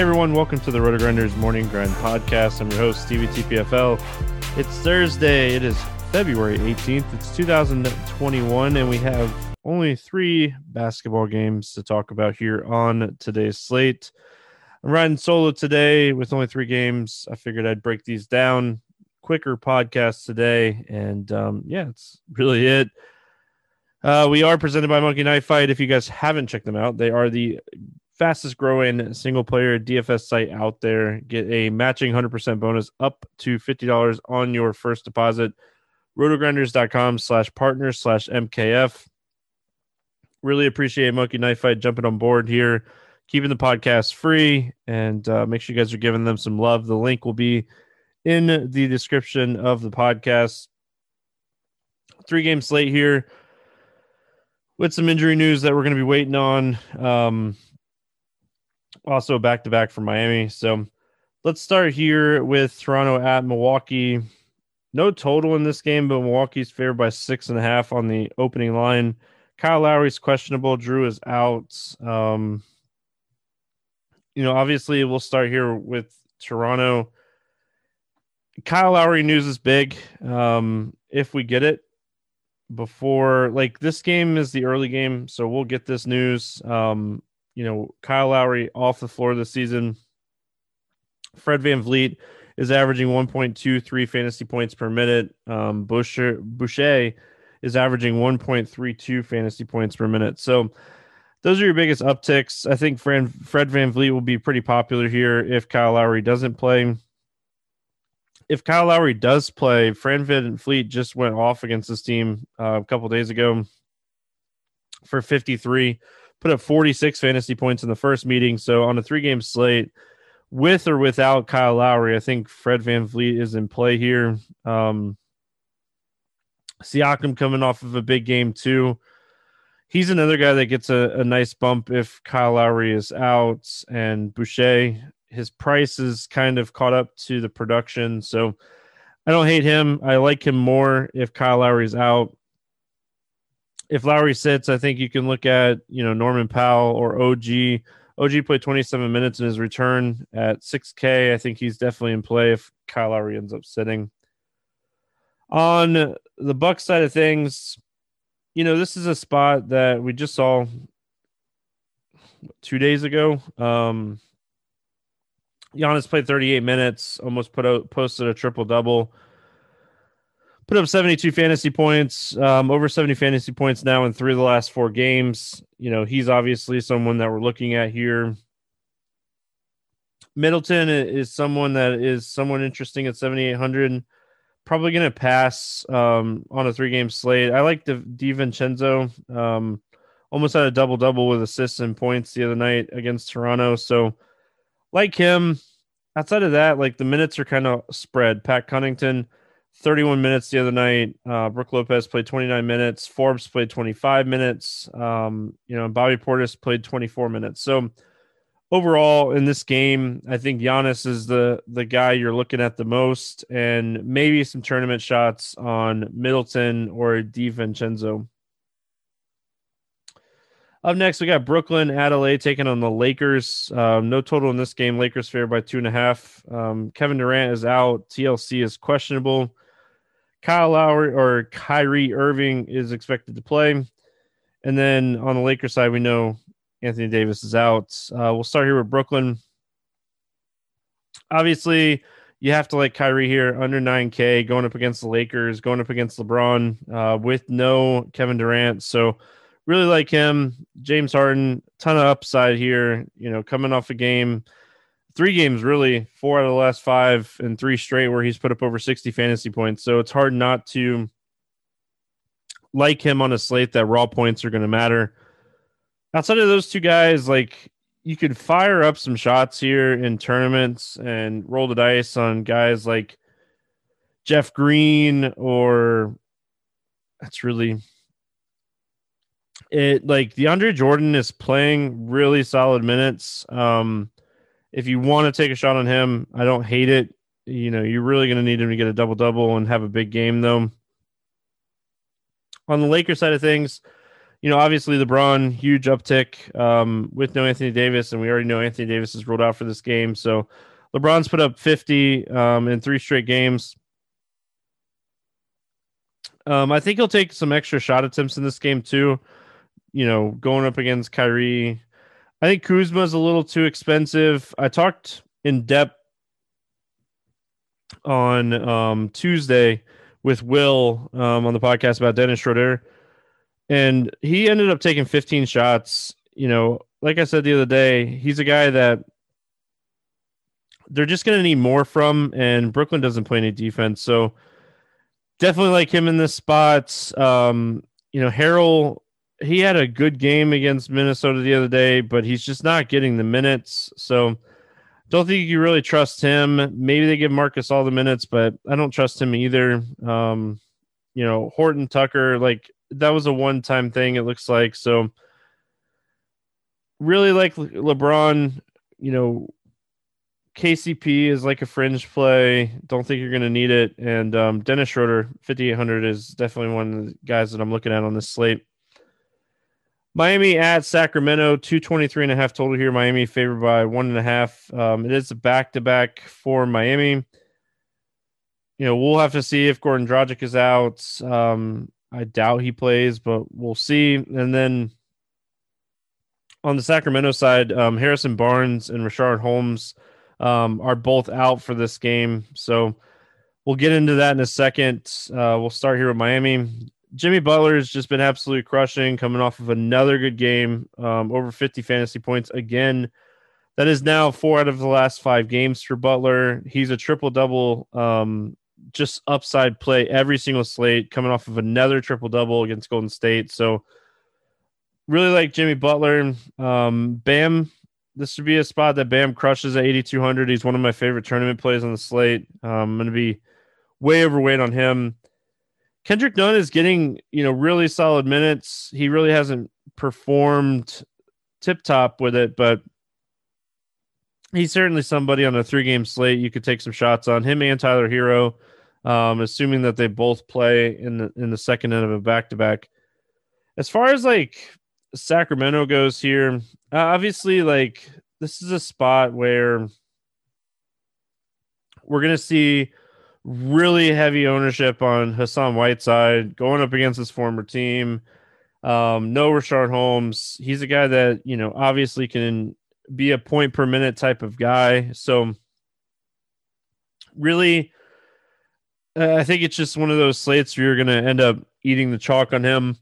everyone. Welcome to the RotoGrinders Morning Grind Podcast. I'm your host, Stevie TPFL. It's Thursday. It is February 18th. It's 2021, and we have only three basketball games to talk about here on today's slate. I'm riding solo today with only three games. I figured I'd break these down. Quicker podcast today, and um, yeah, it's really it. Uh, we are presented by Monkey Knife Fight. If you guys haven't checked them out, they are the fastest growing single player DFS site out there. Get a matching 100% bonus up to $50 on your first deposit. Rotogrinders.com slash partners slash MKF. Really appreciate Monkey Knife Fight jumping on board here, keeping the podcast free, and uh, make sure you guys are giving them some love. The link will be in the description of the podcast. Three game slate here with some injury news that we're going to be waiting on. Um, also, back to back from Miami. So let's start here with Toronto at Milwaukee. No total in this game, but Milwaukee's favored by six and a half on the opening line. Kyle Lowry's questionable. Jrue is out. Um, you know, obviously, we'll start here with Toronto. Kyle Lowry news is big. Um, if we get it before, like this game is the early game, so we'll get this news. Um, you know, Kyle Lowry off the floor this season. Fred VanVleet is averaging 1.23 fantasy points per minute. Um, Boucher, Boucher is averaging 1.32 fantasy points per minute. So those are your biggest upticks. I think Fred, Van VanVleet will be pretty popular here if Kyle Lowry doesn't play. If Kyle Lowry does play, Fred VanVleet just went off against this team uh, a couple days ago for 53 put up 46 fantasy points in the first meeting. So on a three game slate, with or without Kyle Lowry, I think Fred VanVleet is in play here. Um, Siakam coming off of a big game too. He's another guy that gets a, a nice bump if Kyle Lowry is out, and Boucher, his price is kind of caught up to the production. So I don't hate him. I like him more if Kyle Lowry's out if Lowry sits, I think you can look at you know Norman Powell or OG. OG played 27 minutes in his return at 6K. I think he's definitely in play if Kyle Lowry ends up sitting. On the Buck side of things, you know this is a spot that we just saw two days ago. Um, Giannis played 38 minutes, almost put out posted a triple double put up 72 fantasy points, um, over 70 fantasy points now in three of the last four games. You know, he's obviously someone that we're looking at here. Middleton is someone that is someone interesting at 7,800. Probably going to pass um, on a three game slate. I like the DiVincenzo. Um, almost had a double double with assists and points the other night against Toronto. So, like him, outside of that, like the minutes are kind of spread. Pat Connaughton, 31 minutes the other night. Uh, Brook Lopez played 29 minutes. Forbes played 25 minutes. Um, you know, Bobby Portis played 24 minutes. So overall in this game, I think Giannis is the the guy you're looking at the most, and maybe some tournament shots on Middleton or DiVincenzo. Up next, we got Brooklyn at LA taking on the Lakers. Um, no total in this game. Lakers favored by two and a half. Um, Kevin Durant is out. TLC is questionable. Kyle Lowry or Kyrie Irving is expected to play. And then on the Lakers side, we know Anthony Davis is out. Uh, we'll start here with Brooklyn. Obviously, you have to like Kyrie here under 9K going up against the Lakers, going up against LeBron uh, with no Kevin Durant. So, really like him. James Harden, ton of upside here, you know, coming off a game three games really, four out of the last five and three straight where he's put up over 60 fantasy points. So it's hard not to like him on a slate that raw points are going to matter. Outside of those two guys, like you could fire up some shots here in tournaments and roll the dice on guys like Jeff Green or that's really it like DeAndre Jordan is playing really solid minutes. Um if you want to take a shot on him, I don't hate it. You know, you're really going to need him to get a double double and have a big game, though. On the Lakers side of things, you know, obviously LeBron, huge uptick um, with no Anthony Davis, and we already know Anthony Davis is ruled out for this game. So LeBron's put up 50 um, in three straight games. Um, I think he'll take some extra shot attempts in this game too. You know, going up against Kyrie. I think Kuzma's a little too expensive. I talked in depth on um, Tuesday with Will um, on the podcast about Dennis Schroeder, and he ended up taking 15 shots. You know, like I said the other day, he's a guy that they're just going to need more from, and Brooklyn doesn't play any defense, so definitely like him in this spot. Um, you know, Harrell, he had a good game against Minnesota the other day, but he's just not getting the minutes. So don't think you really trust him. Maybe they give Marc Gasol the minutes, but I don't trust him either. Um, you know, Horton Tucker, like that was a one time thing, it looks like. So really like LeBron, you know, KCP is like a fringe play. Don't think you're going to need it. And um, Dennis Schroeder, 5,800 is definitely one of the guys that I'm looking at on this slate. Miami at Sacramento, 223 and a half total here. Miami favored by one and a half. Um, it is a back to back for Miami. You know, we'll have to see if Goran Dragic is out. Um, I doubt he plays, but we'll see. And then on the Sacramento side, um, Harrison Barnes and Richaun Holmes um, are both out for this game. So we'll get into that in a second. Uh, we'll start here with Miami. Jimmy Butler has just been absolutely crushing, coming off of another good game, um, over 50 fantasy points again. That is now four out of the last five games for Butler. He's a triple double, um, just upside play every single slate, coming off of another triple double against Golden State. So, really like Jimmy Butler. Um, Bam this would be a spot that Bam crushes at 8,200. He's one of my favorite tournament plays on the slate. Um, I'm going to be way overweight on him. Kendrick Nunn is getting, you know, really solid minutes. He really hasn't performed tip top with it, but he's certainly somebody on a three game slate you could take some shots on him and Tyler Herro, Um, assuming that they both play in the in the second end of a back to back. As far as like Sacramento goes here, uh, obviously, like this is a spot where we're to see really heavy ownership on Hassan Whiteside going up against his former team. Um, no Richaun Holmes. He's a guy that, you know, obviously can be a point per minute type of guy. So, really, uh, I think it's just one of those slates where you're going to end up eating the chalk on him.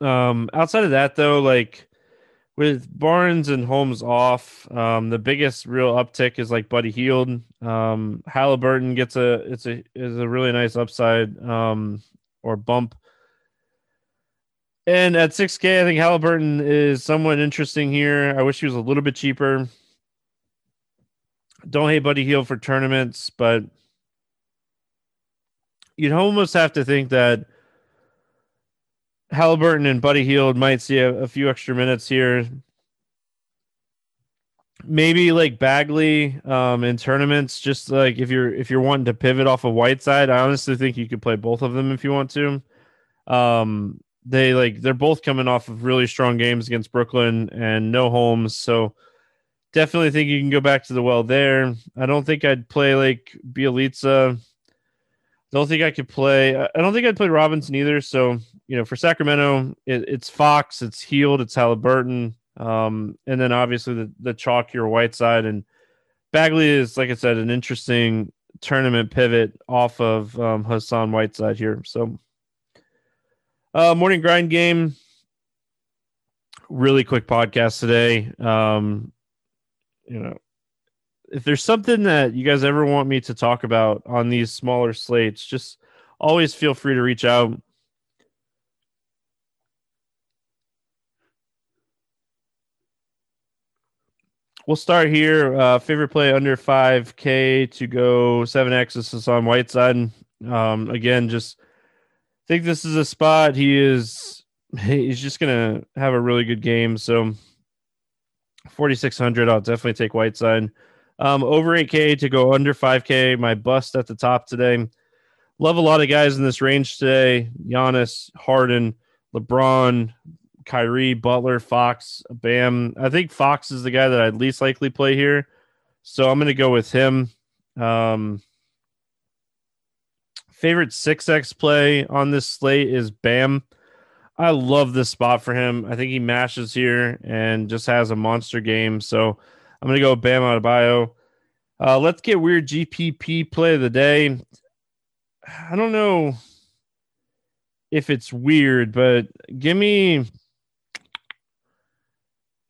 Um, outside of that, though, like with Barnes and Holmes off, um, the biggest real uptick is like Buddy Hield. Um, Halliburton gets a it's a is a really nice upside um, or bump. And at 6K, I think Halliburton is somewhat interesting here. I wish he was a little bit cheaper. Don't hate Buddy Hield for tournaments, but you'd almost have to think that Halliburton and Buddy Hield might see a, a, few extra minutes here. Maybe like Bagley um, in tournaments, just like if you're if you're wanting to pivot off of Whiteside, I honestly think you could play both of them if you want to. Um, they like they're both coming off of really strong games against Brooklyn and no Holmes, so definitely think you can go back to the well there. I don't think I'd play like Bjelica don't think I could play. I don't think I'd play Robinson either. So you know, for Sacramento, it, it's Fox, it's Hield, it's Halliburton, um, and then obviously the the chalkier Whiteside and Bagley is like I said, an interesting tournament pivot off of um, Hassan Whiteside here. So, uh, morning grind game. Really quick podcast today. Um, you know, if there's something that you guys ever want me to talk about on these smaller slates, just always feel free to reach out. We'll start here. Uh, favorite play under 5K to go 7X. This is on Whiteside. Um, again, just think this is a spot. He is he's just gonna have a really good game. So 4600, I'll definitely take Whiteside. Um, over 8K to go under 5K. My bust at the top today. Love a lot of guys in this range today. Giannis, Harden, LeBron, Kyrie, Butler, Fox, Bam. I think Fox is the guy that I'd least likely play here. So I'm going to go with him. Um, favorite 6X play on this slate is Bam. I love this spot for him. I think he mashes here and just has a monster game. So I'm going to go Bam Adebayo. Uh, let's get weird GPP play of the day. I don't know if it's weird, but give me.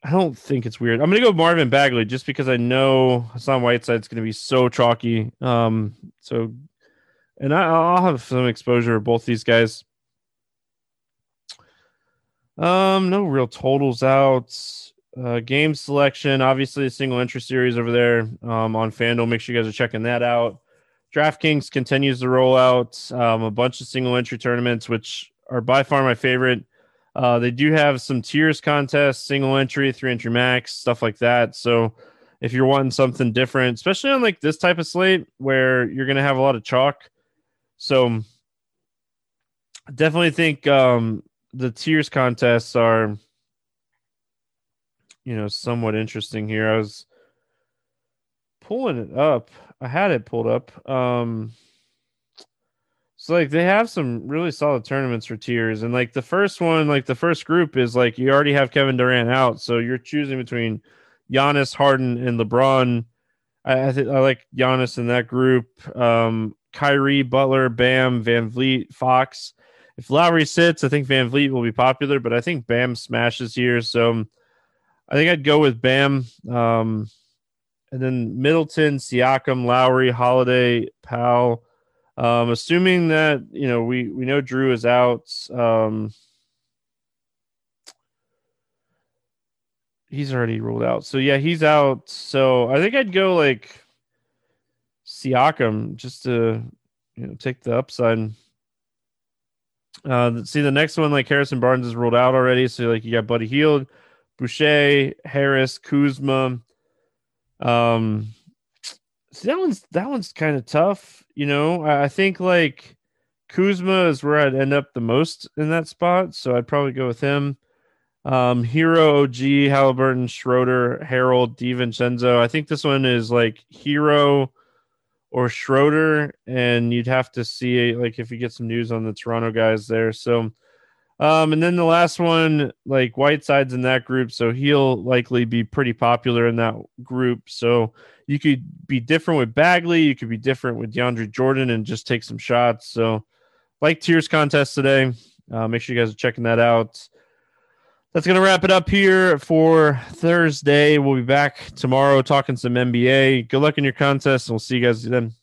I don't think it's weird. I'm gonna go Marvin Bagley just because I know Hassan Whiteside's gonna be so chalky. Um, so, and I, I'll have some exposure of both these guys. Um, no real totals out. Uh, game selection, obviously a single entry series over there um, on FanDuel. Make sure you guys are checking that out. DraftKings continues to roll out um, a bunch of single entry tournaments, which are by far my favorite. Uh, they do have some tiers contests, single entry, three entry max, stuff like that. So if you're wanting something different, especially on like this type of slate where you're going to have a lot of chalk, so definitely think um, the tiers contests are, you know, somewhat interesting here. I was pulling it up. I had it pulled up. Um, so like they have some really solid tournaments for tiers, and like the first one, like the first group is like you already have Kevin Durant out, so you're choosing between Giannis, Harden, and LeBron. I I, th- I like Giannis in that group. Um, Kyrie, Butler, Bam, VanVleet, Fox. If Lowry sits, I think VanVleet will be popular, but I think Bam smashes here, so I think I'd go with Bam. Um, and then Middleton, Siakam, Lowry, Holiday, Powell. Um, assuming that you know we we know Jrue is out. Um, he's already ruled out. So yeah, he's out. So I think I'd go like Siakam just to you know take the upside. Uh, see the next one like Harrison Barnes is ruled out already. So like you got Buddy Hield, Boucher, Harris, Kuzma. Um, that one's that one's kind of tough. You know, I, I think like Kuzma is where I'd end up the most in that spot, so I'd probably go with him. Um, Herro, OG, Halliburton, Schroeder, Harrell, DiVincenzo. I think this one is like Herro or Schroeder, and you'd have to see like if you get some news on the Toronto guys there. So, um, and then the last one, like Whiteside's in that group, so he'll likely be pretty popular in that group. So you could be different with Bagley, you could be different with DeAndre Jordan, and just take some shots. So, like Tiers contest today. Uh, make sure you guys are checking that out that's going to wrap it up here for Thursday. We'll be back tomorrow talking some NBA. Good luck in your contest, and we'll see you guys then.